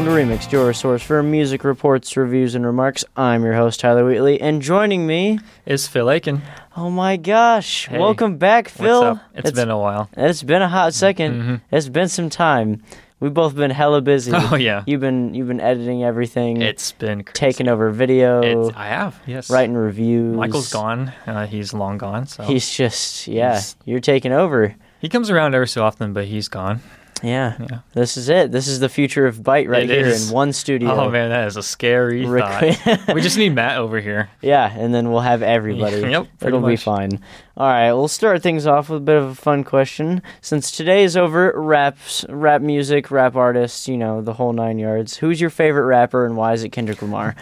welcome to Remix, your source for music reports, reviews, and remarks. I'm your host, Tyler Wheatley, and joining me, is Phil Aiken. oh my gosh, Hey, welcome back, Phil. What's up? it's been a while. it's been a hot 2nd Mhm. It's been some time. We've both been hella busy. Oh yeah, You've been you've been editing everything, it's been crazy. taking over video, It's, I have yes. writing reviews. Michael's gone. Uh, he's long gone. So He's just yeah, He's- you're taking over. he comes around every so often, but he's gone. Yeah, Yeah. this is it. This is the future of Byte right It here is. in one studio. Oh man, that is a scary Rec- thought. we just need Matt over here. Yeah, and then we'll have everybody. Yep, It'll be fine. All right, we'll start things off with a bit of a fun question. Since today is over raps, rap music, rap artists, you know, the whole nine yards. Who's your favorite rapper and why is it Kendrick Lamar?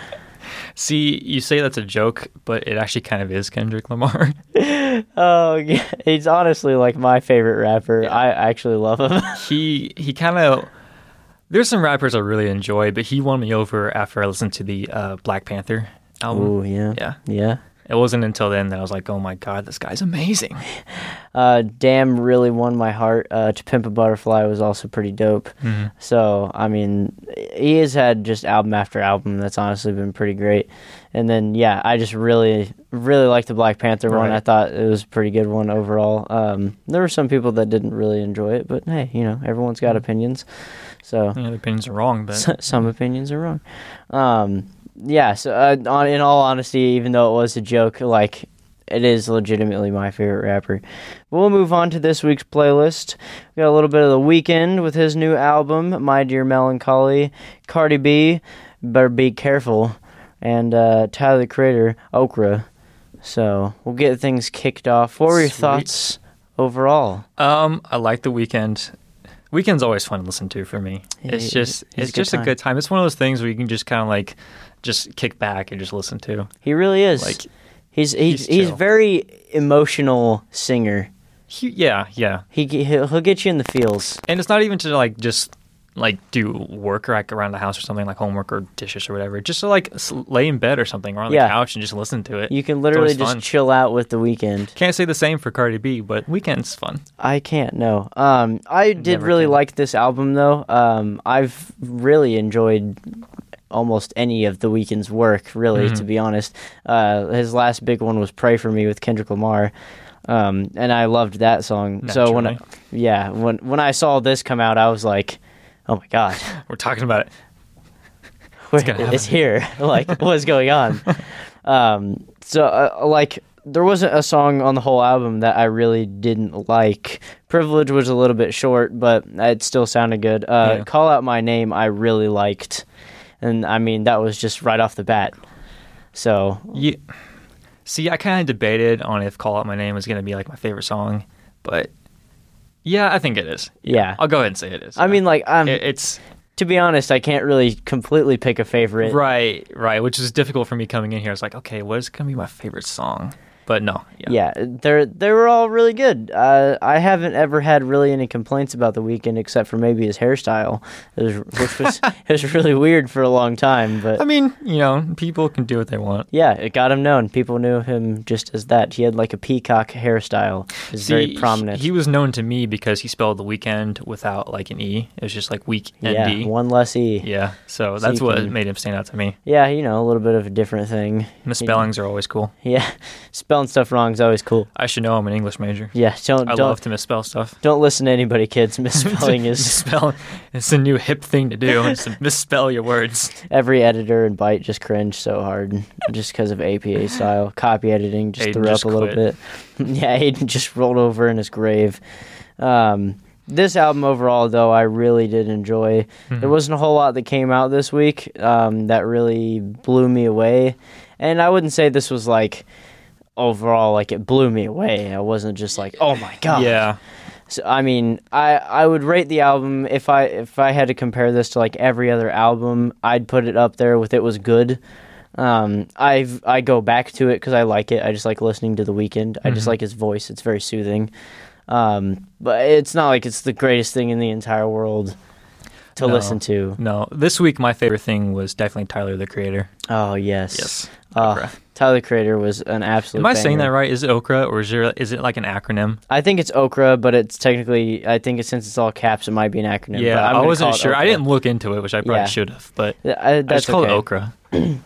See, you say that's a joke, but it actually kind of is Kendrick Lamar. oh, yeah, he's honestly like my favorite rapper. Yeah. I actually love him. he he kind of. There's some rappers I really enjoy, but he won me over after I listened to the uh, Black Panther album. Ooh, yeah. Yeah, Yeah. It wasn't until then that I was like, oh my god, this guy's amazing. Uh, Damn really won my heart. Uh, to Pimp a Butterfly was also pretty dope. Mhm. So, I mean, he has had just album after album that's honestly been pretty great. And then, yeah, I just really, really liked the Black Panther one. I thought it was a pretty good one overall. Um, there were some people that didn't really enjoy it, but hey, you know, everyone's got opinions. So, Yeah, the opinions are wrong, but some opinions are wrong. Um, yeah, so uh, on, in all honesty, even though it was a joke, like it is legitimately my favorite rapper. We'll move on to this week's playlist. We got a little bit of the Weeknd with his new album, My Dear Melancholy. Cardi B, better be careful, and uh, Tyler the Creator, Okra. So we'll get things kicked off. What were your Sweet. thoughts overall? Um, I like the Weeknd. Weeknd's always fun to listen to for me. It's just it's a it's good just a good time. It's one of those things where you can just kind of like just kick back and just listen to. He really is. Like he's he's he's he's very emotional singer. he, yeah, yeah. He he'll, he'll get you in the feels. And it's not even to like just like do work or like around the house or something like homework or dishes or whatever. Just to like lay in bed or something or on Yeah. the couch and just listen to it. You can literally just fun. chill out with the Weeknd. Can't say the same for Cardi B, but Weeknd's fun. I can't no. Um, I did Never really can. like this album though. Um, I've really enjoyed almost any of the Weeknd's work. Really, Mhm. to be honest. Uh, his last big one was "Pray for Me" with Kendrick Lamar. Um, and I loved that song. So when I, yeah, when when I saw this come out, I was like, "Oh my god, We're talking about it. gonna it's here. like, what's going on? Um, so, uh, like, there wasn't a song on the whole album that I really didn't like. Privilege was a little bit short, but it still sounded good. Uh, Yeah. Call Out My Name, I really liked. And I mean, that was just right off the bat. So, Yeah. See, I kind of debated on if "Call Out My Name" was going to be like my favorite song, but yeah, I think it is. yeah. I'll go ahead and say it is. I mean, like, um, It- it's to be honest, I can't really completely pick a favorite. right, right, which is difficult for me coming in here. It's like, okay, what is going to be my favorite song? But no, yeah, Yeah, they're they were all really good. Uh, I haven't ever had really any complaints about the Weeknd except for maybe his hairstyle, it was, which was it was really weird for a long time. But I mean, you know, people can do what they want. yeah, it got him known. People knew him just as that. He had like a peacock hairstyle. It was very prominent. He, was known to me because he spelled the Weeknd without like an e. It was just like week yeah, and d. one less e. Yeah, so So that's you what can- made him stand out to me. Yeah, you know, a little bit of a different thing. Misspellings are always cool. Yeah, spelling stuff wrong is always cool. I should know I'm an English major. Yeah, don't I don't love to misspell stuff. don't listen to anybody, kids. Misspelling is misspell. It's a new hip thing to do. It's to misspell your words. Every editor and Byte just cringed so hard just because of APA style. Copy editing just Aiden threw just up a little quit. bit. yeah, Aiden just rolled over in his grave. Um, this album overall, though, I really did enjoy. Mm-hmm. There wasn't a whole lot that came out this week um, that really blew me away. And I wouldn't say this was like overall like it blew me away. I wasn't just like, oh my god. Yeah, So, I mean, I I would rate the album if I if I had to compare this to like every other album, I'd put it up there with it was good. Um, I've I go back to it because I like it. I just like listening to the Weeknd. I just Mhm. like his voice. It's very soothing. Um, but it's not like it's the greatest thing in the entire world to No. listen to. No, this week my favorite thing was definitely Tyler the Creator. Oh yes, Yes, Okra. Tyler Creator was an absolute. Am I saying that right? Is it Okra or is there is it like an acronym? I think it's Okra, but it's technically. I think it's, since it's all caps, it might be an acronym. Yeah, I wasn't sure. I didn't look into it, which I probably Yeah. should have. But I, I that's just call okay. it Okra.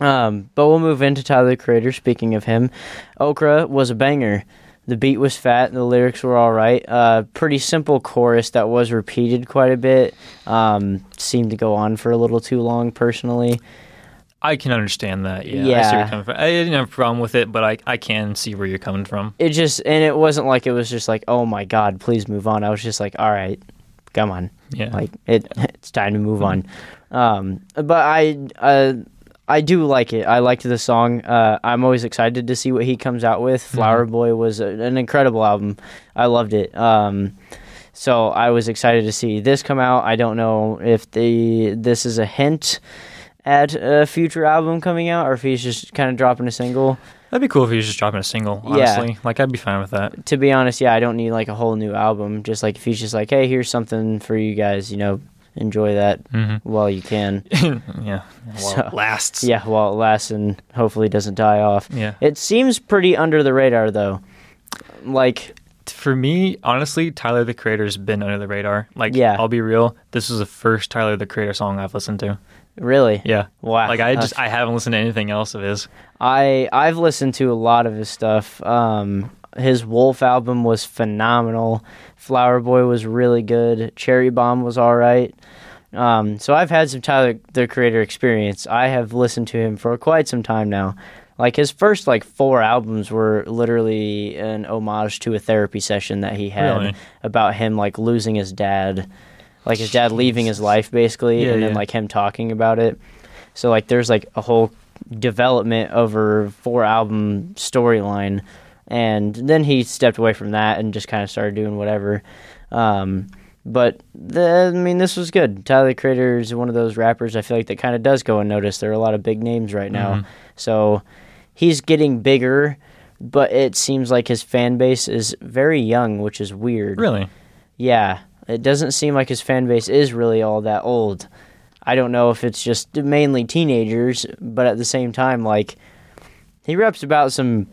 Um, but we'll move into Tyler the Creator. Speaking of him, Okra was a banger. The beat was fat. and The lyrics were all right. Uh, pretty simple chorus that was repeated quite a bit. Um, seemed to go on for a little too long, personally. I can understand that. Yeah, I see where you're coming from. I didn't have a problem with it, but I I can see where you're coming from. It just and it wasn't like it was just like, oh my god, please move on. I was just like, all right, come on, Yeah, like it. It's time to move on. Um, but I uh, I do like it. I liked the song. Uh, I'm always excited to see what he comes out with. Flower Boy was a, an incredible album. I loved it. Um, so I was excited to see this come out. I don't know if the this is a hint at a future album coming out or if he's just kind of dropping a single. that'd be cool if he was just dropping a single. Yeah. Honestly, like I'd be fine with that. To be honest, yeah, I don't need like a whole new album. Just like if he's just like, hey, here's something for you guys, you know, enjoy that hmm while you can. yeah, well, So- it lasts. Yeah, while it lasts and hopefully doesn't die off. yeah. It seems pretty under the radar though. Like For me, honestly, Tyler the Creator's been under the radar. Like, Yeah. I'll be real. This is the first Tyler the Creator song I've listened to. really, Yeah, wow. like I just I haven't listened to anything else of his. I I've listened to a lot of his stuff. Um, his Wolf album was phenomenal. Flower Boy was really good. Cherry Bomb was all right. Um, so I've had some Tyler the Creator experience. I have listened to him for quite some time now. Like his first like four albums were literally an homage to a therapy session that he had Really? about him like losing his dad, like his dad leaving his life basically, Yeah, and then yeah. like him talking about it. So like there's like a whole development over four album storyline, and then he stepped away from that and just kind of started doing whatever. Um, but the, I mean, this was good. Tyler the Creator is one of those rappers I feel like that kind of does go unnoticed. There are a lot of big names right now, Mhm. so he's getting bigger. But it seems like his fan base is very young, which is weird. Really? Yeah, it doesn't seem like his fan base is really all that old. I don't know if it's just mainly teenagers, but at the same time, like he raps about some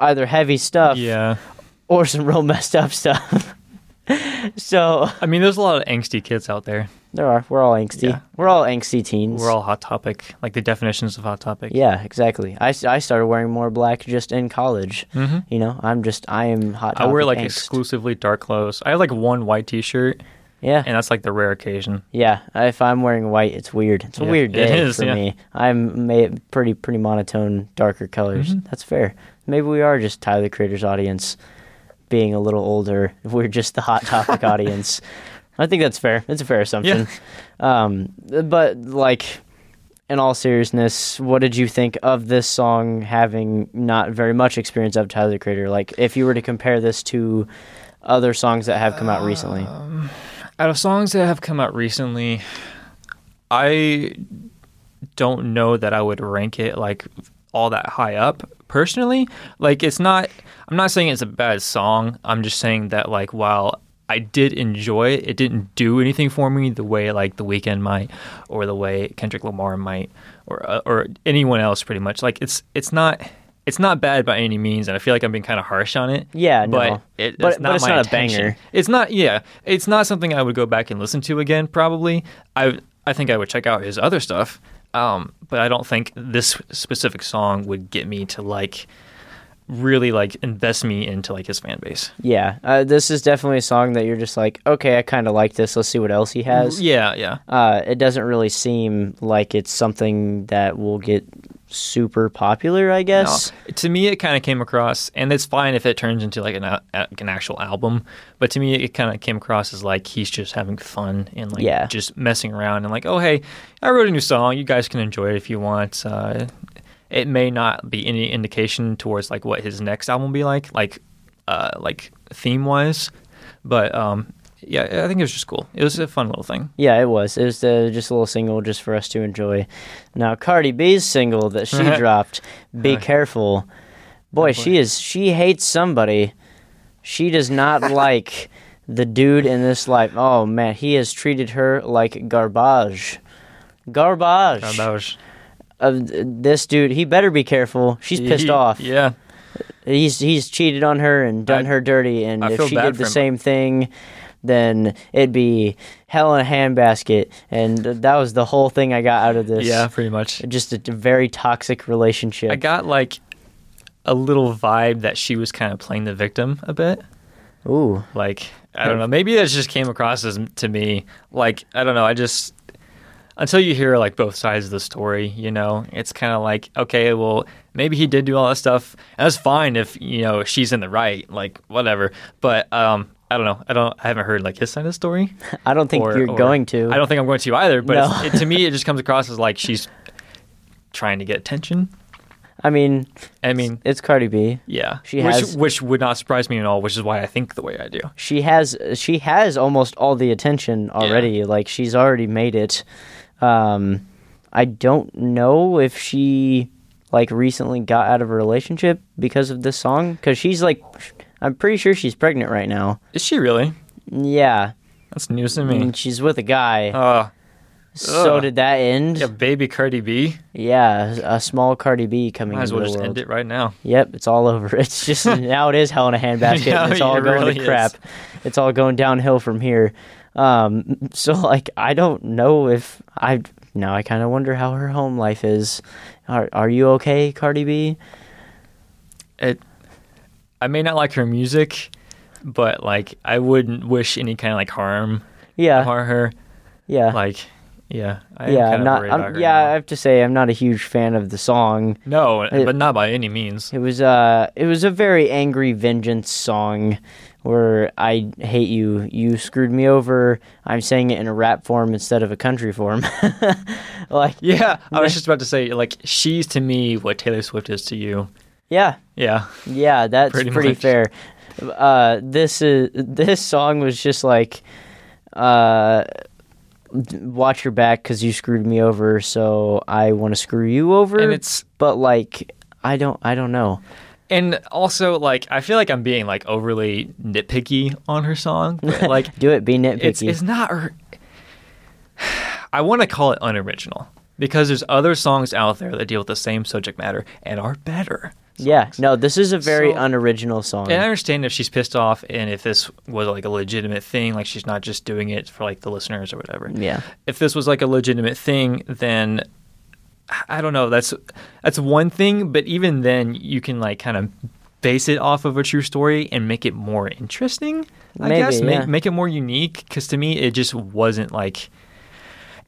either heavy stuff Yeah. or some real messed up stuff. so I mean, there's a lot of angsty kids out there. there are. We're all angsty. Yeah. We're all angsty teens. We're all hot topic, like the definitions of hot topic. Yeah, exactly. I, I started wearing more black just in college. hmm You know, I'm just I am hot. I wear like angst. exclusively dark clothes. I have like one white T-shirt, Yeah, and that's like the rare occasion. Yeah, if I'm wearing white, it's weird. It's a Yeah, weird day is, for yeah. me. I'm pretty pretty monotone, darker colors. Mhm. That's fair. Maybe we are just Tyler the Creator's audience, being a little older. If we're just the hot topic audience. I think that's fair. It's a fair assumption. Um, but like, in all seriousness, what did you think of this song? Having not very much experience of Tyler the Creator, like if you were to compare this to other songs that have come out recently. Out of songs that have come out recently, I don't know that I would rank it like all that high up personally. Like it's not I'm not saying it's a bad song. I'm just saying that like while I did enjoy it, it didn't do anything for me the way like The Weeknd might or the way Kendrick Lamar might or uh, or anyone else pretty much. Like it's it's not it's not bad by any means, and I feel like I'm being kind of harsh on it. Yeah, but no. it, But- it's but not it's my not a banger. It's not. Yeah, it's not something I would go back and listen to again. Probably. I I think I would check out his other stuff. Um, but I don't think this specific song would get me to like really like invest me into like his fan base. Yeah, uh, this is definitely a song that you're just like, okay, I kind of like this. Let's see what else he has. Yeah, yeah. Uh, it doesn't really seem like it's something that will get super popular. I No. guess. To me, it kind of came across, and it's fine if it turns into like an a- an actual album. But to me, it kind of came across as like he's just having fun and like Yeah. just messing around and like, oh hey, I wrote a new song. You guys can enjoy it if you want. Uh, it may not be any indication towards like what his next album will be like, like uh, like theme wise. But um, yeah, I think it was just cool. It was a fun little thing. Yeah, it was. It was uh, just a little single just for us to enjoy. Now, Cardi B's single that she dropped, "Be Careful," boy, she is she hates somebody. She does not like the dude in this life. Oh man, he has treated her like garbage. Garbage. Garbage. Uh, this dude, he better be careful. She's pissed He- off. Yeah. He's he's cheated on her and done I- her dirty, and I if feel she bad did for the him. same thing, then it'd be hell in a handbasket. And that was the whole thing I got out of this. Yeah, pretty much. just a very toxic relationship. I got like a little vibe that she was kind of playing the victim a bit. Ooh, Like I don't know, maybe that just came across as to me like I don't know. I just until you hear like both sides of the story, you know, it's kind of like okay, well maybe he did do all that stuff. And that's fine if you know she's in the right, like whatever. But um, I don't know. I don't. I haven't heard like his side of the story. I don't think or- you're or- going to. I don't think I'm going to either. But No. it, to me, it just comes across as like she's trying to get attention. I mean, I mean, it's Cardi B. yeah, She which, has- which would not surprise me at all. Which is why I think the way I do. She has she has almost all the attention already. Like she's already made it. Um, I don't know if she like recently got out of a relationship because of this song because she's like, I'm pretty sure she's pregnant right now. Is she really? Yeah, That's news to me. and she's with a guy. Uh, so ugh. did that end? yeah, baby Cardi B. Yeah, a small Cardi B coming Might as well the just world. end it right now. Yep, it's all over. It's just now it is hell in a handbasket. Yeah, it's all it going really to is. crap. It's all going downhill from here. Um, so like I don't know if I now I kind of wonder how her home life is. Are Are you okay, Cardi B? It. I may not like her music, but like I wouldn't wish any kind of like harm Yeah, upon her. yeah, Like, yeah, I yeah. kind I'm not. I'm, yeah, I have to say I'm not a huge fan of the song. No, It- but not by any means. It was uh, it was a very angry vengeance song. Where I hate you, you screwed me over. I'm saying it in a rap form instead of a country form. like, Yeah, I was just about to say, like, she's to me what Taylor Swift is to you. Yeah, Yeah, Yeah, that's Pretty pretty, fair. Uh, this is this song was just like, uh, watch your back because you screwed me over, so I want to screw you over. and it's but like, I don't, I don't know. and also like I feel like I'm being like overly nitpicky on her song, but like Do it, be nitpicky. it's it's not. her- I want to call it unoriginal because there's other songs out there that deal with the same subject matter and are better. Yeah, no, this is a very So- unoriginal song. And I understand if she's pissed off and if this was like a legitimate thing, like she's not just doing it for like the listeners or whatever. yeah, If this was like a legitimate thing, then I don't know. That's that's one thing, but even then, you can like kind of base it off of a true story and make it more interesting. I Maybe, guess yeah. make make it more unique. Because to me, it just wasn't like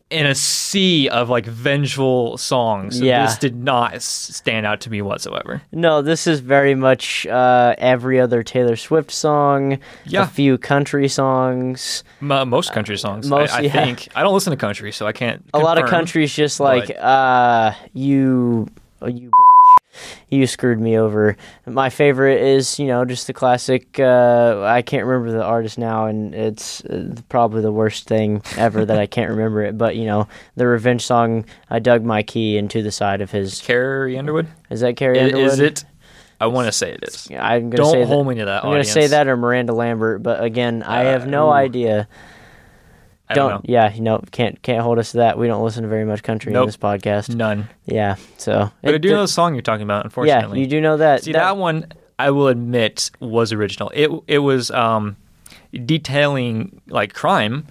in a sea of like vengeful songs. Yeah. this did not stand out to me whatsoever. no, this is very much uh, every other Taylor Swift song. Yeah. a few country songs. M- most country songs, most- I, I yeah. think. I don't listen to country, so I can't. a lot of confirm. countries just like but- uh you. You screwed me over my favorite is you know just the classic uh i can't remember the artist now and it's uh, probably the worst thing ever that i can't remember it but you know the revenge song i dug my key into the side of his Carrie Underwood. is that carrie I- underwood Is it? I want to say it is. I'm gonna Don't say hold that me to that. i'm gonna say that or miranda lambert but again i Uh, have no idea I don't, know. yeah you know can't can't hold us to that we don't listen to very much country Nope. in this podcast None. yeah so But I do know the song you're talking about. unfortunately. Yeah, you do know that. See that, one, I will admit, was original. It it was um, detailing like crime,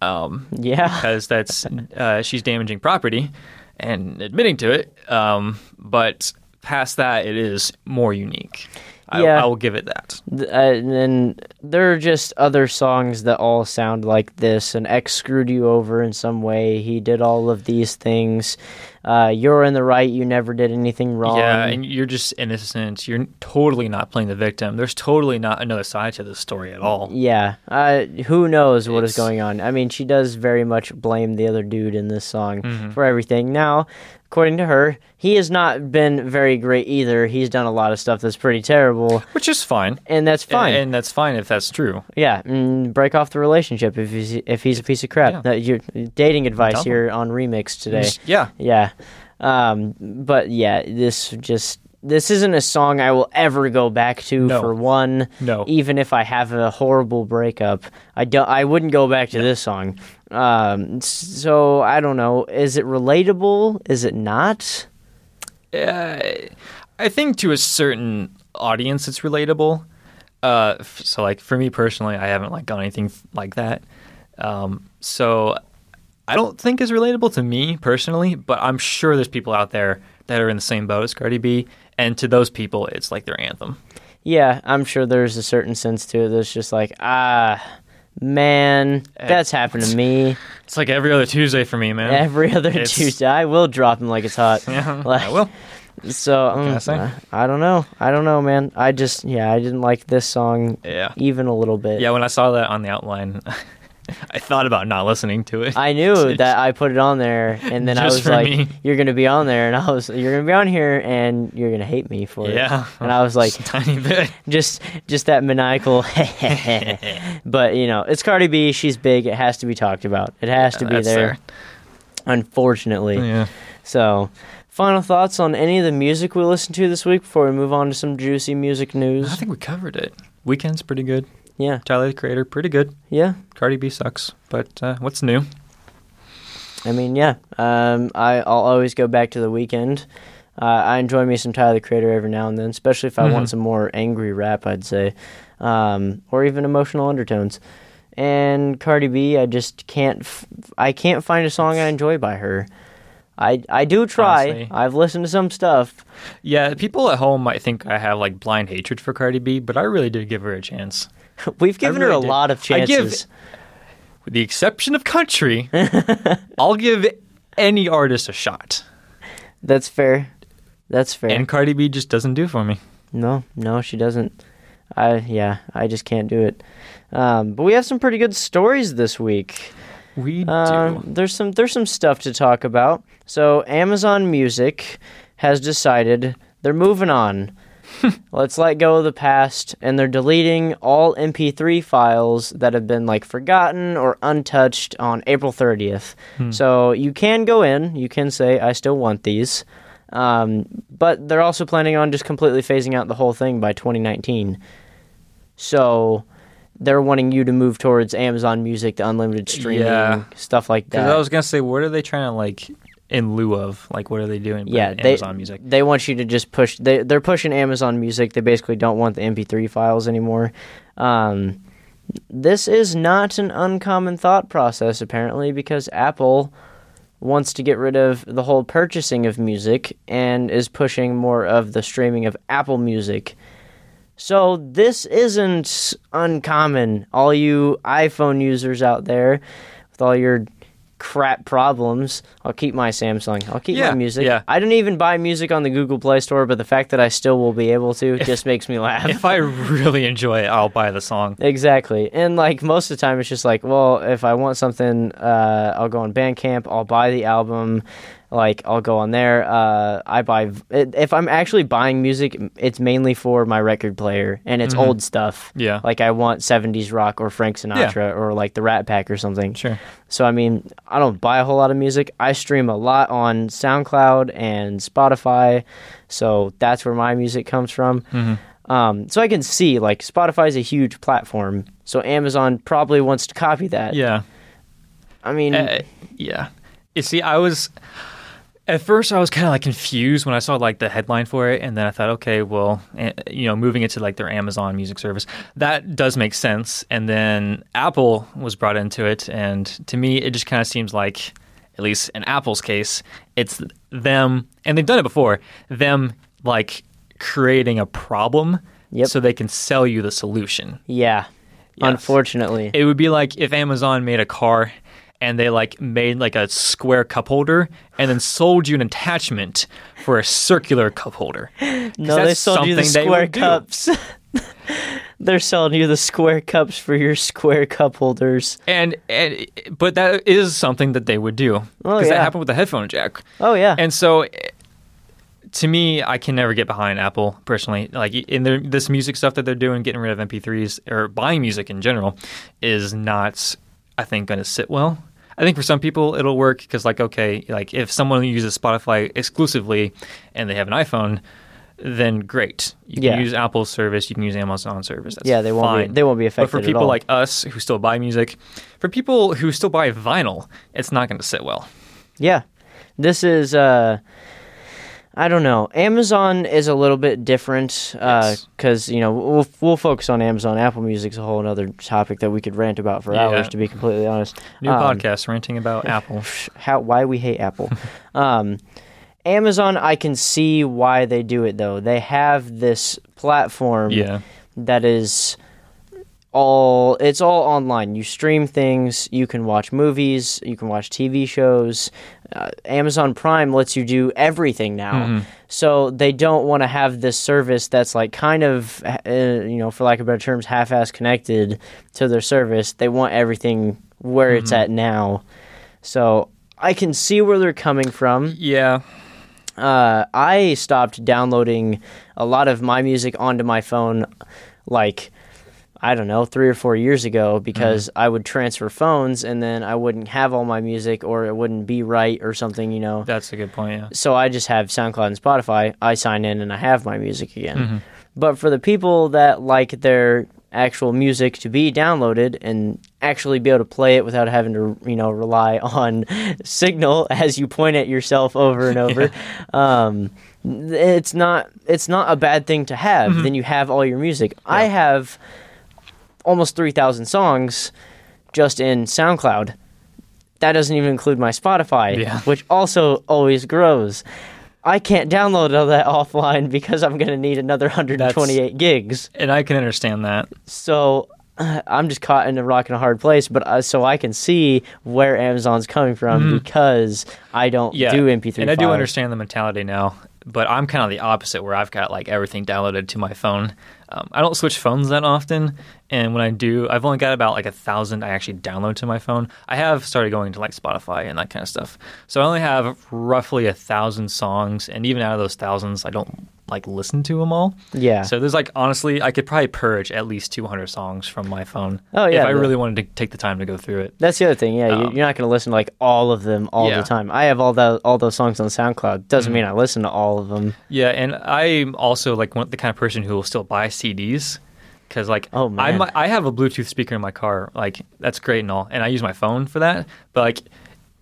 um, Yeah, because that's uh, she's damaging property and admitting to it. Um, but past that, it is more unique. I, Yeah. I will give it that. Uh, and then there are just other songs that all sound like this. And X screwed you over in some way. He did all of these things. Uh, you're in the right. You never did anything wrong. Yeah, and you're just innocent. You're totally not playing the victim. There's totally not another side to this story at all. Yeah, uh, who knows what is It's- going on? I mean, she does very much blame the other dude in this song Mhm. for everything. Now, according to her, he has not been very great either. He's done a lot of stuff that's pretty terrible, Which is fine. and that's fine. And, and that's fine if that's true. Yeah, mm, break off the relationship if he's if he's a piece of crap. Yeah. That your dating advice here on Remix today. Just- yeah. Yeah, um, but yeah, this just this isn't a song I will ever go back to No. for one. No. Even if I have a horrible breakup, I don't. I wouldn't go back to this song. Um, so I don't know. Is it relatable? Is it not? Uh, I think to a certain audience, it's relatable. Uh, so like for me personally, I haven't like done anything like that. Um, so I don't think is relatable to me personally, but I'm sure there's people out there that are in the same boat as Cardi B, and to those people, it's like their anthem. Yeah, I'm sure there's a certain sense to it that's just like, ah, man, that's happened to me It's like every other Tuesday for me, man. every other It's- Tuesday. I will drop them like it's hot. yeah, Like- I will. So can I um, uh, I don't know. I don't know, man. I just yeah, I didn't like this song Yeah. even a little bit. Yeah, when I saw that on the outline, I thought about not listening to it. I knew that I put it on there, and then I was like, me. "You're gonna be on there," and I was, "You're gonna be on here, and you're gonna hate me for it." yeah, And I was like, tiny bit. just, just that maniacal. but you know, it's Cardi B. She's big. It has to be talked about. It has to be That's there. Unfortunately. Yeah. So, final thoughts on any of the music we listened to this week before we move on to some juicy music news. I think we covered it. Weeknd's pretty good. Yeah, Tyler the Creator, pretty good. yeah. Cardi B sucks, but uh, what's new? I mean, yeah. Um, I, I'll always go back to the Weeknd. Uh, I enjoy me some Tyler the Creator every now and then, especially if I want Mhm. some more angry rap, I'd say, um, or even emotional undertones. And Cardi B, I just can't. F- I can't find a song I enjoy by her. I I do try. Honestly. I've listened to some stuff. Yeah, people at home might think I have like blind hatred for Cardi B, but I really did give her a chance. We've given her a did. lot of I give- chances. With the exception of country, I'll give any artist a shot. That's fair. That's fair. And Cardi B just doesn't do for me. No, no, she doesn't. I yeah, I just can't do it. Um, but we have some pretty good stories this week. We Uh, do. there's some there's some stuff to talk about. So Amazon Music has decided they're moving on. Let's let go of the past, and they're deleting all MP3 files that have been like forgotten or untouched on April 30th. So you can go in, you can say, "I still want these," um, but they're also planning on just completely phasing out the whole thing by 2019. So they're wanting you to move towards Amazon Music, the unlimited streaming, Yeah. stuff like Because that. I was gonna say, what are they trying to like in lieu of? Like, what are they doing? yeah, they, Amazon Music. they want you to just push. They they're pushing Amazon Music. They basically don't want the MP3 files anymore. Um, this is not an uncommon thought process apparently because Apple wants to get rid of the whole purchasing of music and is pushing more of the streaming of Apple Music. So this isn't uncommon. All you iPhone users out there with all your crap problems, I'll keep my Samsung. I'll keep Yeah, my music. yeah. I don't even buy music on the Google Play Store, but the fact that I still will be able to just makes me laugh. if I really enjoy it, I'll buy the song. Exactly. And like most of the time it's just like, well, if I want something, uh, I'll go on Bandcamp, I'll buy the album, like I'll go on there. Uh, I buy if I'm actually buying music, it's mainly for my record player and it's old stuff. Yeah. Like I want 70s rock or Frank Sinatra or like the Rat Pack or something. Sure. So I mean, I don't buy a whole lot of music. I stream a lot on SoundCloud and Spotify, so that's where my music comes from. Mm-hmm. Um, so I can see like Spotify is a huge platform, so Amazon probably wants to copy that. Yeah. I mean, Uh, yeah. You see, I was at first I was kind of like confused when I saw like the headline for it, and then I thought, okay, well, eh, you know, moving it to like their Amazon Music service, that does make sense. And then Apple was brought into it, and to me, it just kind of seems like, at least in Apple's case, it's them, and they've done it before, them like creating a problem, Yep. so they can sell you the solution. yeah. Yes. Unfortunately, It would be like if Amazon made a car and they like made like a square cup holder and then sold you an attachment for a circular cup holder. no, they sold you the square cups. They're selling you the square cups for your square cup holders. And, and but that is something that they would do Oh, because yeah. that happened with the headphone jack. Oh yeah. And so eh, to me, I can never get behind Apple personally. Like in their this music stuff that they're doing, getting rid of MP3s or buying music in general, is not, I think, going to sit well. I think for some people it'll work because, like, okay, like if someone uses Spotify exclusively and they have an iPhone, then great. You can use Apple's service. You can use Amazon service. That's yeah, they won't fine. be they won't be affected. But for people like us who still buy music, for people who still buy vinyl, it's not going to sit well. Yeah. This is uh I don't know. Amazon is a little bit different Yes. because you know we'll we'll focus on Amazon. Apple Music's a whole other topic that we could rant about for Yeah. hours. To be completely honest, New Um, podcast ranting about Apple. How why we hate Apple. um, Amazon, I can see why they do it though. They have this platform Yeah, that is all it's all online you stream things you can watch movies you can watch tv shows uh, amazon prime lets you do everything now. Mhm. so they don't want to have this service that's like kind of uh, you know for lack of better terms half-ass connected to their service. They want everything where it's at now. So i can see where they're coming from. Yeah, uh, I stopped downloading a lot of my music onto my phone, like I don't know, three or four years ago, because Mm-hmm. I would transfer phones and then I wouldn't have all my music or it wouldn't be right or something, you know. that's a good point. Yeah, So I just have SoundCloud and Spotify. I sign in and I have my music again. Mm-hmm. But for the people that like their actual music to be downloaded and actually be able to play it without having to, you know, rely on signal as you point at yourself over and over, um, it's not it's not a bad thing to have. Mm-hmm. Then you have all your music. I have almost three thousand songs just in SoundCloud. That doesn't even include my Spotify, Yeah. which also always grows. I can't download all that offline because I'm going to need another 128 gigs. and I can understand that. So uh, I'm just caught in a rock and a hard place. But uh, so I can see where Amazon's coming from because I don't. Yeah, do MP3. and I do understand the mentality now. But I'm kind of the opposite, where I've got like everything downloaded to my phone. Um, I don't switch phones that often, and when I do, I've only got about like a thousand I actually download to my phone. I have started going to like Spotify and that kind of stuff, so I only have roughly a thousand songs, and even out of those thousands, I don't like listen to them all. Yeah. So there's like honestly, I could probably purge at least 200 songs from my phone. Oh, yeah, if I really wanted to take the time to go through it. That's the other thing. Yeah, Um, you're not going to listen to like all of them all Yeah. Mm-hmm. the time. I have all the all those songs on SoundCloud. Doesn't mean I listen to all of them. Yeah, and I'm also like one the kind of person who will still buy CDs because like Oh, I man. mi- I have a Bluetooth speaker in my car. Like that's great and all, and I use my phone for that. But like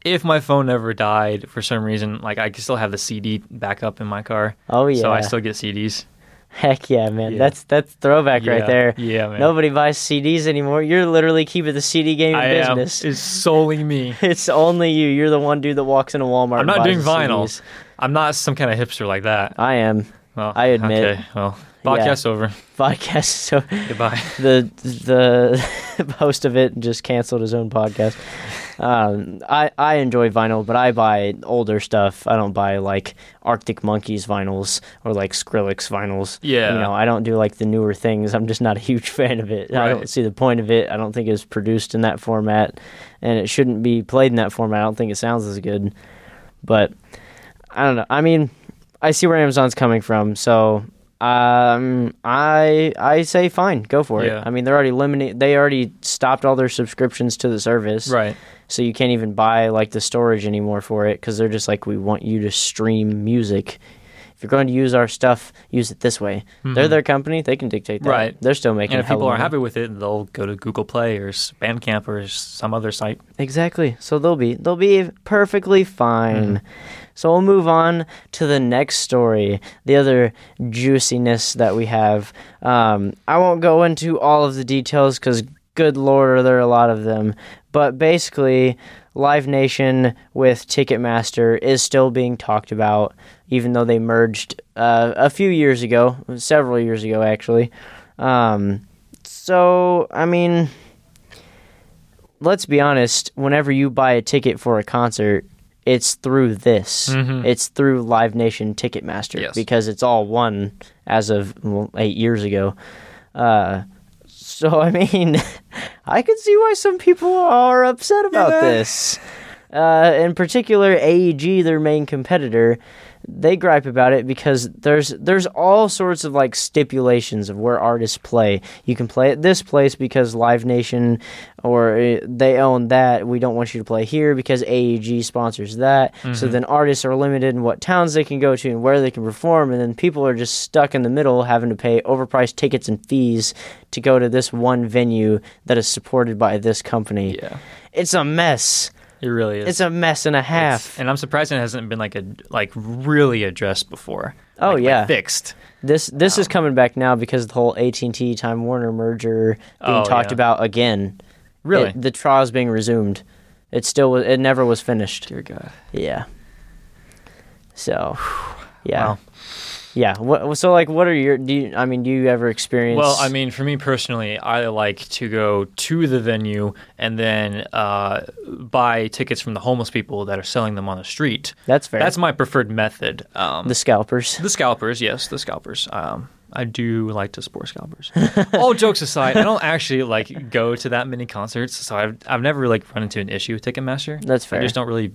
if my phone never died for some reason, like I still have the CD backup in my car. Oh yeah. So I still get CDs. Heck yeah, man. Yeah. That's that's throwback right there. Yeah, man. Nobody buys CDs anymore. You're literally keeping the CD game I am. business. It's solely me. It's only you. You're the one dude that walks into Walmart. I'm not doing vinyls. CDs. I'm not some kind of hipster like that. I am. Well, I admit. Okay, well, podcast over. Podcast. So Goodbye. the the host of it just canceled his own podcast. Um, I I enjoy vinyl, but I buy older stuff. I don't buy like Arctic Monkeys vinyls or like Skrillex vinyls. Yeah. you know, I don't do like the newer things. I'm just not a huge fan of it. I don't see the point of it. I don't think it's produced in that format, and it shouldn't be played in that format. I don't think it sounds as good. But I don't know. I mean, I see where Amazon's coming from, so um, I I say fine, go for Yeah. it. I mean, they're already limiting. They already stopped all their subscriptions to the service, Right. so you can't even buy like the storage anymore for it because they're just like, we want you to stream music. If you're going to use our stuff, use it this way. They're their company; they can dictate that. Mm-hmm. Right. They're still making. And if people aren't happy with it, they'll go to Google Play or Bandcamp or some other site. Exactly. So they'll be they'll be perfectly fine. So we'll move on to the next story, the other juiciness that we have. Um, I won't go into all of the details because, good lord, are there a lot of them. But basically, Live Nation with Ticketmaster is still being talked about, even though they merged uh, a few years ago, several years ago actually. Um, so I mean let's be honest, whenever you buy a ticket for a concert, it's through this. Mhm. It's through Live Nation Ticketmaster Yes. because it's all one as of eight years ago. Uh, so I mean, I can see why some people are upset about Yeah. this. uh, in particular AEG, their main competitor, they gripe about it because there's there's all sorts of like stipulations of where artists play. You can play at this place because Live Nation or uh, they own that. We don't want you to play here because AEG sponsors that. So then artists are limited in what towns they can go to and where they can perform, and then people are just stuck in the middle having to pay overpriced tickets and fees to go to this one venue that is supported by this company. Yeah, It's a mess. It really is. It's a mess and a half. and I'm surprised it hasn't been like a like really addressed before. Oh, Like- like yeah. fixed. This this is um, coming back now because of the whole AT and T Time Warner merger being Oh, talked yeah. about again. Really? It- the trial is being resumed. It still was. It never was finished. Dear God. Yeah. So, yeah, Wow. Yeah. What? So, like, what are your? Do you? I mean, do you ever experience? Well, I mean, for me personally, I like to go to the venue and then uh, buy tickets from the homeless people that are selling them on the street. that's fair. That's my preferred method. Um, the scalpers. the scalpers, yes, the scalpers. Um, I do like to support scalpers. All jokes aside, I don't actually like go to that many concerts, so I've I've never like run into an issue with Ticketmaster. That's fair. I just don't really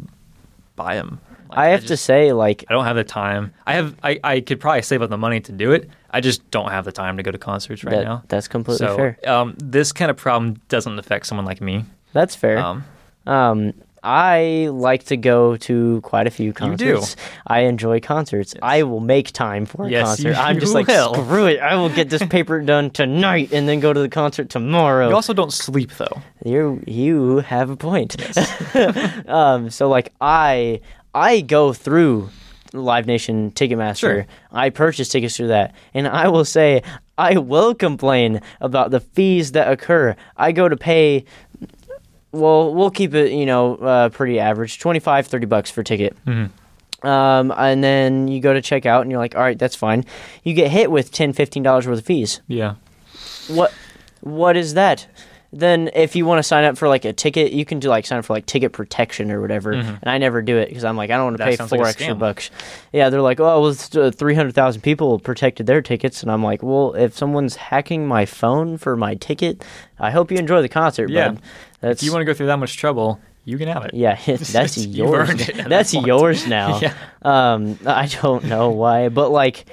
buy them. I have to say, like, I don't have the time. I have. I, I could probably save up the money to do it. I just don't have the time to go to concerts right that, now. that's completely so fair. Um, this kind of problem doesn't affect someone like me. That's fair. Um, Um, I like to go to quite a few do. concerts. I enjoy concerts. I will make time for a Yes, concert. you I'm just like will. screw it. I will get this paper done tonight and then go to the concert tomorrow. you also don't sleep though. you you have a point. um, so like I I go through Live Nation Ticketmaster. Sure. I purchase tickets through that, and I will say I will complain about the fees that occur. I go to pay. Well, we'll keep it, you know, uh, pretty average 25, 30 bucks for ticket. Um, and then you go to check out, and you're like, all right, that's fine. You get hit with 10 $15 worth of fees Yeah. what what is that then if you want to sign up for like a ticket you can do like sign up for like ticket protection or whatever and i never do it because i'm like i don't want to Mm-hmm. Pay four like extra bucks yeah they're like oh well uh, 300000 people protected their tickets and i'm like well if someone's hacking my phone for my ticket i hope you enjoy the concert Yeah. If you want to go through that much trouble, you can have it. yeah, that's yours. earned it at That's that yours now. Yeah. Um, I don't know why, but like,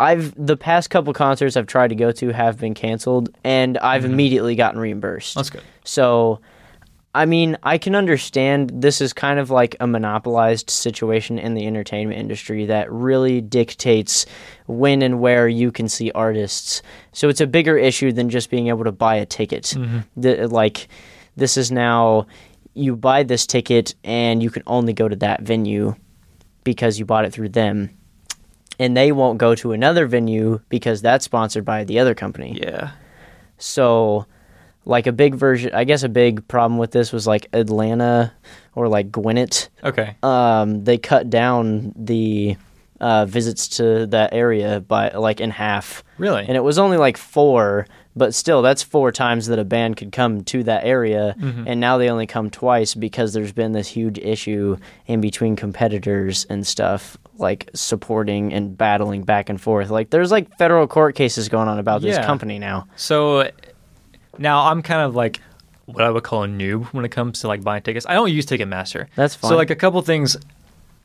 I've the past couple concerts I've tried to go to have been canceled, and I've immediately gotten reimbursed. Mm-hmm. That's good. So, I mean, I can understand this is kind of like a monopolized situation in the entertainment industry that really dictates when and where you can see artists. So it's a bigger issue than just being able to buy a ticket. The, like, this is now you buy this ticket and you can only go to that venue because you bought it through them. And they won't go to another venue because that's sponsored by the other company. Yeah. So, like a big version, I guess a big problem with this was like Atlanta or like Gwinnett. Okay. Um, they cut down the uh, visits to that area by like in half, Really? and it was only like four. But still, that's four times that a band could come to that area, and now they only come twice because there's been this huge issue in between competitors and stuff, like supporting and battling back and forth. Like there's like federal court cases going on about this Yeah. company now. So now I'm kind of like what I would call a noob when it comes to like buying tickets. I don't use Ticketmaster. That's fine. So like a couple things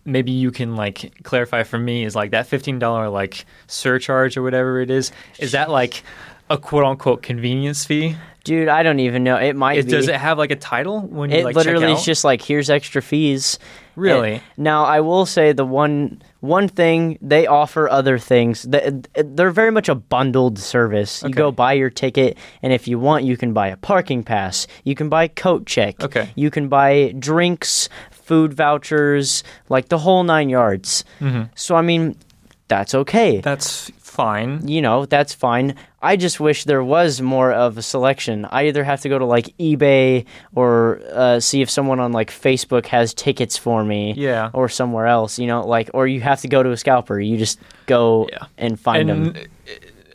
maybe you can like clarify for me is like that $15 like surcharge or whatever it is. Is that like a quote unquote convenience fee? Dude, I don't even know. It might It, be. does it have like a title when you it like literally check is out? just like here's extra fees. Really? Now I will say the one one thing they offer other things. That they're very much a bundled service. You Okay. go buy your ticket, and if you want, you can buy a parking pass. You can buy coat check. Okay. You can buy drinks, food vouchers, like the whole nine yards. Mm-hmm. So I mean, that's okay. That's fine. you know, that's fine. I just wish there was more of a selection. I either have to go to like eBay or uh, see if someone on like Facebook has tickets for me, Yeah. or somewhere else. You know, like or you have to go to a scalper. You just go Yeah. and find them.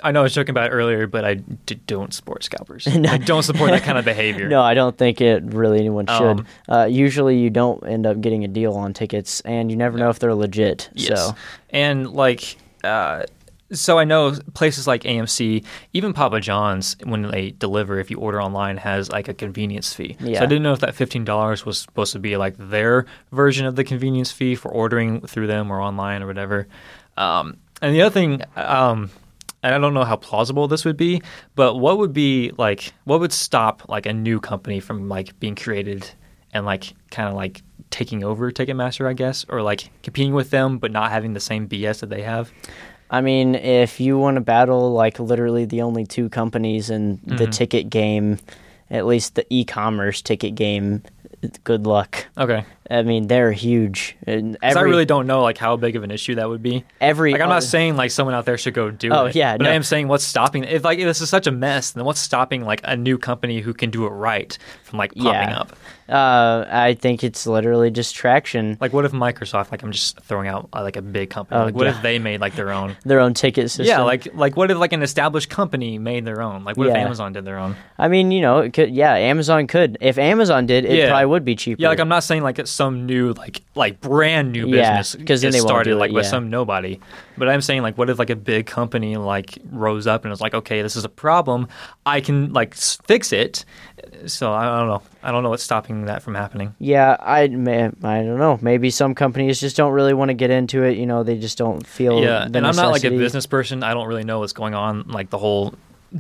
I know I was joking about it earlier, but I d- don't support scalpers. no. I don't support that kind of behavior. No, I don't think it really anyone should. Um, uh, usually, you don't end up getting a deal on tickets, and you never know if they're legit. Yes. So And like, uh, so I know places like AMC, even Papa John's, when they deliver, if you order online, has like a convenience fee. Yeah. So I didn't know if that fifteen dollars was supposed to be like their version of the convenience fee for ordering through them or online or whatever. Um, and the other thing, um, and I don't know how plausible this would be, but what would be like, what would stop like a new company from like being created and like kind of like taking over Ticketmaster, I guess, or like competing with them but not having the same BS that they have? I mean, if you want to battle like literally the only two companies in the Mhm. ticket game, at least the e-commerce ticket game, good luck. Okay. I mean, they're huge. And 'Cause I really don't know like how big of an issue that would be. every Like I'm uh, not saying like someone out there should go do Oh, it. yeah, but no. I am saying what's stopping if like if this is such a mess, then what's stopping like a new company who can do it right from like popping Yeah. up? uh, I think it's literally just traction. Like what if Microsoft? Like I'm just throwing out uh, like a big company. Oh, like what yeah. if they made like their own? Their own ticket system. Yeah, like like what if like an established company made their own? Like what if Amazon did their own? I mean, you know, it could. Yeah, Amazon could. If Amazon did, it Yeah. probably would be cheaper. Yeah, like I'm not saying like it's some new like like brand new Yeah, business 'cause then they started do it, like with yeah. some nobody. But I'm saying like what if like a big company like rose up and was like, okay, this is a problem, I can like fix it. So I don't know. I don't know what's stopping that from happening. Yeah, I may, I don't know. Maybe some companies just don't really want to get into it. You know, they just don't feel. yeah, and I'm not like a business person. I don't really know what's going on, like the whole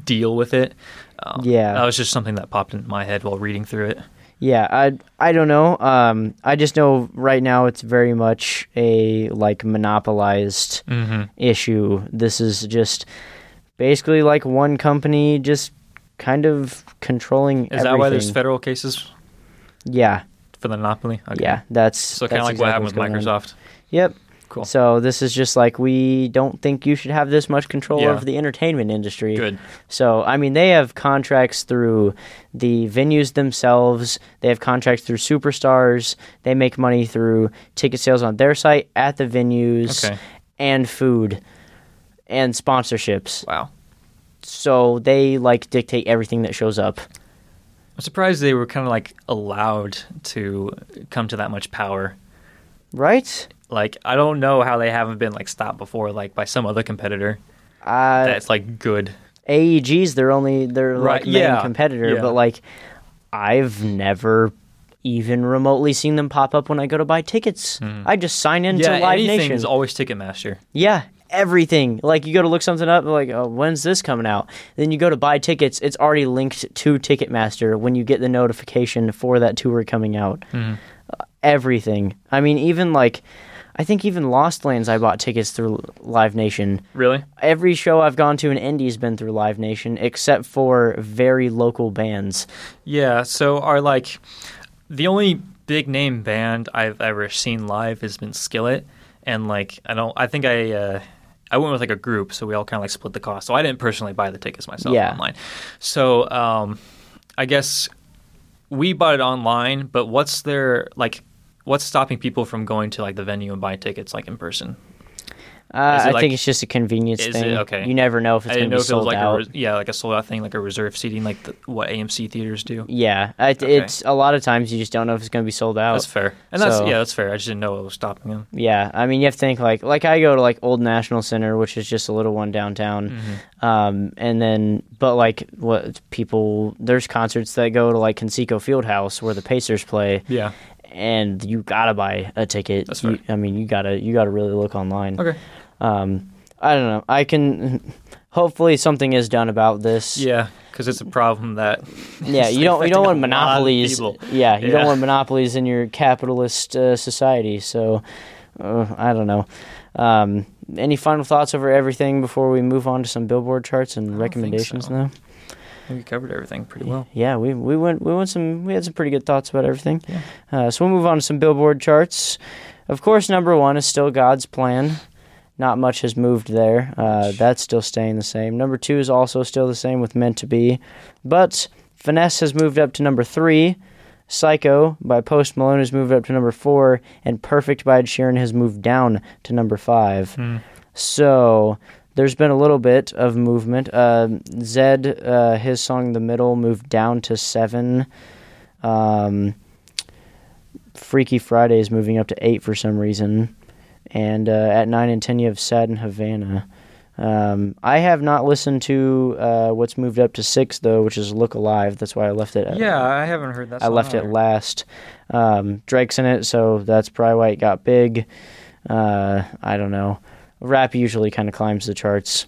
deal with it. Um, Yeah. that was just something that popped into my head while reading through it. Yeah, I I don't know. Um, I just know right now it's very much a like monopolized Mm-hmm. issue. This is just basically like one company just kind of controlling. Is that why there's federal cases Yeah, for the monopoly? Okay. yeah. That's So kind of like what happened with going on. Microsoft. Yep. Cool. So this is just like we don't think you should have this much control Yeah. over the entertainment industry. Good. So I mean, they have contracts through the venues themselves. They have contracts through superstars. They make money through ticket sales on their site at the venues Okay. and food and sponsorships. Wow. So they like dictate everything that shows up. I'm surprised they were kind of like allowed to come to that much power. Right? Like I don't know how they haven't been like stopped before, like by some other competitor Uh, that's like good. AEG's their only their Right, like main yeah, competitor, yeah. but like I've never even remotely seen them pop up when I go to buy tickets. I just sign into yeah, Live anything Nation. is always Ticketmaster. yeah, everything. Like you go to look something up, like oh, when's this coming out? Then you go to buy tickets. It's already linked to Ticketmaster when you get the notification for that tour coming out. Uh, everything. I mean, even like. I think even Lost Lands, I bought tickets through Live Nation. Really? Every show I've gone to in Indy's been through Live Nation, except for very local bands. Yeah. So are like the only big name band I've ever seen live has been Skillet, and like I don't. I think I. Uh, I went with like a group, so we all kind of like split the cost. So I didn't personally buy the tickets myself Yeah. online. So um, I guess we bought it online, but what's their like? What's stopping people from going to like the venue and buying tickets like in person? Uh, I like- think it's just a convenience is it- thing. okay. You never know if it's going to be it sold like out. a yeah, like a sold out thing, like a reserve seating, like the, what AMC theaters do. yeah, I, Okay. it's a lot of times you just don't know if it's going to be sold out. That's fair, and that's So- yeah, that's fair. I just didn't know what was stopping them. Yeah, I mean you have to think like like I go to like Old National Center, which is just a little one downtown, Mm-hmm. um, and then but like what people there's concerts that go to like Conseco Fieldhouse where the Pacers play, Yeah. And you gotta buy a ticket. That's fair. You- I mean you gotta you gotta really look online. Okay. Um, I don't know. I can. Hopefully something is done about this. Yeah, because it's a problem that. Yeah, you don't you don't want affecting a lot of monopolies. Yeah, you don't want monopolies in your capitalist uh, society. So, uh, I don't know. Um, any final thoughts over everything before we move on to some Billboard charts and recommendations? so. Now, we covered everything pretty well. yeah, we we went we went some we had some pretty good thoughts about everything. Uh, so we'll move on to some Billboard charts. Of course, number one is still God's Plan. Not much has moved there. Uh, that's still staying the same. Number two is also still the same with Meant to Be. But Finesse has moved up to number three. Psycho by Post Malone has moved up to number four. And Perfect by Ed Sheeran has moved down to number five. So there's been a little bit of movement. Uh, Zedd, uh, his song The Middle, moved down to seven. Um, Freaky Friday is moving up to eight for some reason. And uh, at nine and ten, you have Sad and Havana. Um, I have not listened to uh, what's moved up to six though, which is "Look Alive." That's why I left it. At, Yeah, I haven't heard that. I left it last. Um, Drake's in it, so that's probably why it got big. Uh, I don't know. Rap usually kind of climbs the charts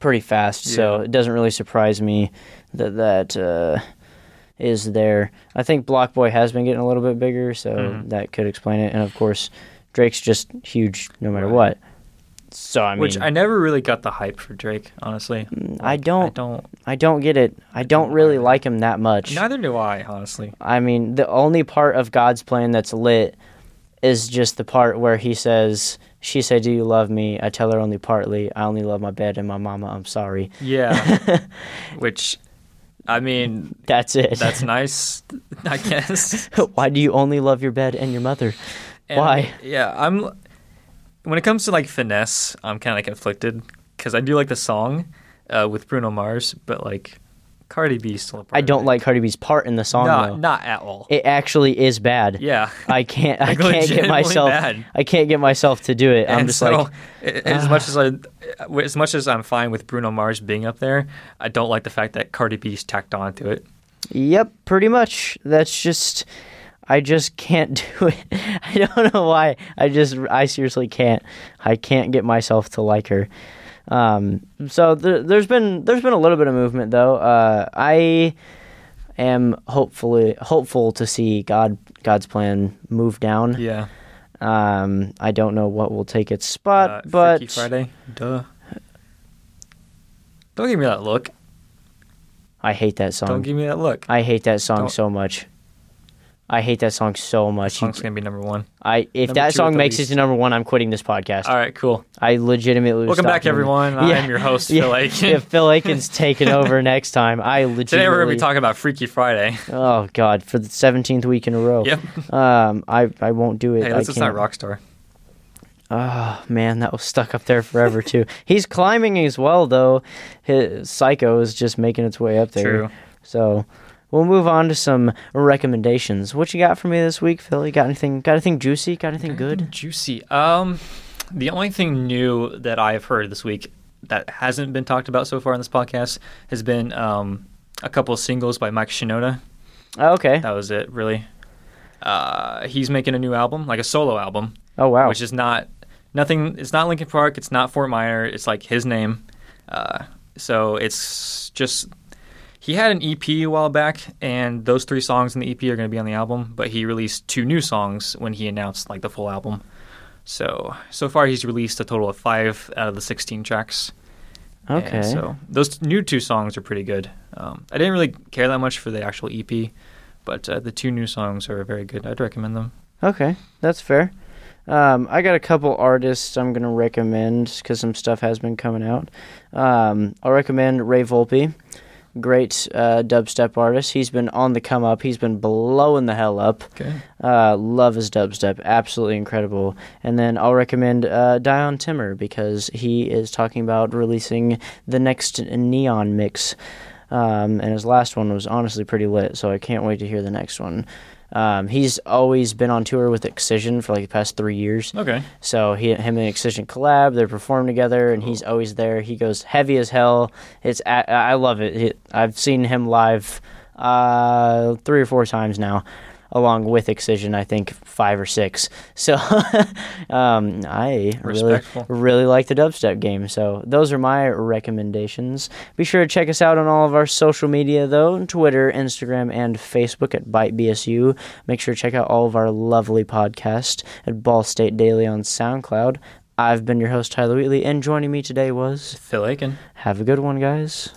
pretty fast, so it doesn't really surprise me that that uh, is there. I think BlocBoy has been getting a little bit bigger, so Mhm. that could explain it. And of course, Drake's just huge no matter Right. what. So I mean, Which I never really got the hype for Drake, honestly. I don't- I don't. I don't get it. I don't really like him that much. Neither do I, honestly. I mean, the only part of God's plan that's lit is just the part where he says, She said, Do you love me? I tell her only partly. I only love my bed and my mama. I'm sorry. Yeah. Which, I mean, That's it. that's nice, I guess. Why do you only love your bed and your mother? And, Why? Yeah, I'm. When it comes to like finesse, I'm kind of like conflicted because I do like the song uh, with Bruno Mars, but like Cardi B still. a part I don't like Cardi B's part in the song, Not, though. not at all. It actually is bad. yeah. I can't. I can't get myself. bad. I can't get myself to do it. I'm just so, like, as much as I, as much as I'm fine with Bruno Mars being up there, I don't like the fact that Cardi B's tacked on to it. Yep, pretty much. That's just I just can't do it. I don't know why. I just I seriously can't. I can't get myself to like her. Um, so there, there's been there's been a little bit of movement though. Uh, I am hopefully hopeful to see God God's plan move down. Yeah. Um, I don't know what will take its spot, Uh, but Freaky Friday. Duh. Don't give me that look. I hate that song. Don't give me that look. I hate that song Don't- so much. I hate that song so much. You- Song's gonna be number one. I if Number that song at the makes it to number one, I'm quitting this podcast. All right, cool. I legitimately. Welcome back, doing it. everyone. I am your host, Phil Aiken. If Phil Aiken's taking over next time, I legitimately. Today we're gonna be talking about Freaky Friday. Oh God, for the seventeenth week in a row. Yep. Um, I I won't do it. Hey, I that's just not can't. Rockstar. Oh man, that was stuck up there forever too. He's climbing as well though. His Psycho is just making its way up there. True. So. We'll move on to some recommendations. What you got for me this week, Phil? You got anything? Got anything juicy? Got anything good? Juicy. Um, the only thing new that I've heard this week that hasn't been talked about so far in this podcast has been um a couple of singles by Mike Shinoda. Oh, okay. That was it, really. Uh, he's making a new album, like a solo album, Oh wow. which is not nothing. It's not Linkin Park. It's not Fort Minor. It's like his name. Uh, so it's just he had an EP a while back, and those three songs in the EP are going to be on the album. But he released two new songs when he announced like the full album. So so far he's released a total of five out of the sixteen tracks. And okay. so those new two songs are pretty good. Um, I didn't really care that much for the actual EP, but uh, the two new songs are very good. I'd recommend them. Okay, that's fair. Um, I got a couple artists I'm gonna recommend because some stuff has been coming out. Um, I'll recommend Ray Volpe, great uh, dubstep artist. He's been on the come up. He's been blowing the hell up. Okay. Uh, love his dubstep, absolutely incredible. And then I'll recommend uh, Dion Timmer because he is talking about releasing the next Neon mix. Um, and his last one was honestly pretty lit, so I can't wait to hear the next one. Um, he's always been on tour with Excision for like the past three years. Okay. So he, him and Excision collab. They perform together, and he's always there. He goes heavy as hell. It's I love it. He, I've seen him live uh, three or four times now, along with Excision. I think five or six. So um, I really Respectful. really like the dubstep game. So those are my recommendations. Be sure to check us out on all of our social media though, Twitter, Instagram, and Facebook at ByteBSU. Make sure to check out all of our lovely podcasts at Ball State Daily on SoundCloud. I've been your host Tyler Wheatley, and joining me today was Phil Aiken. have a good one, guys.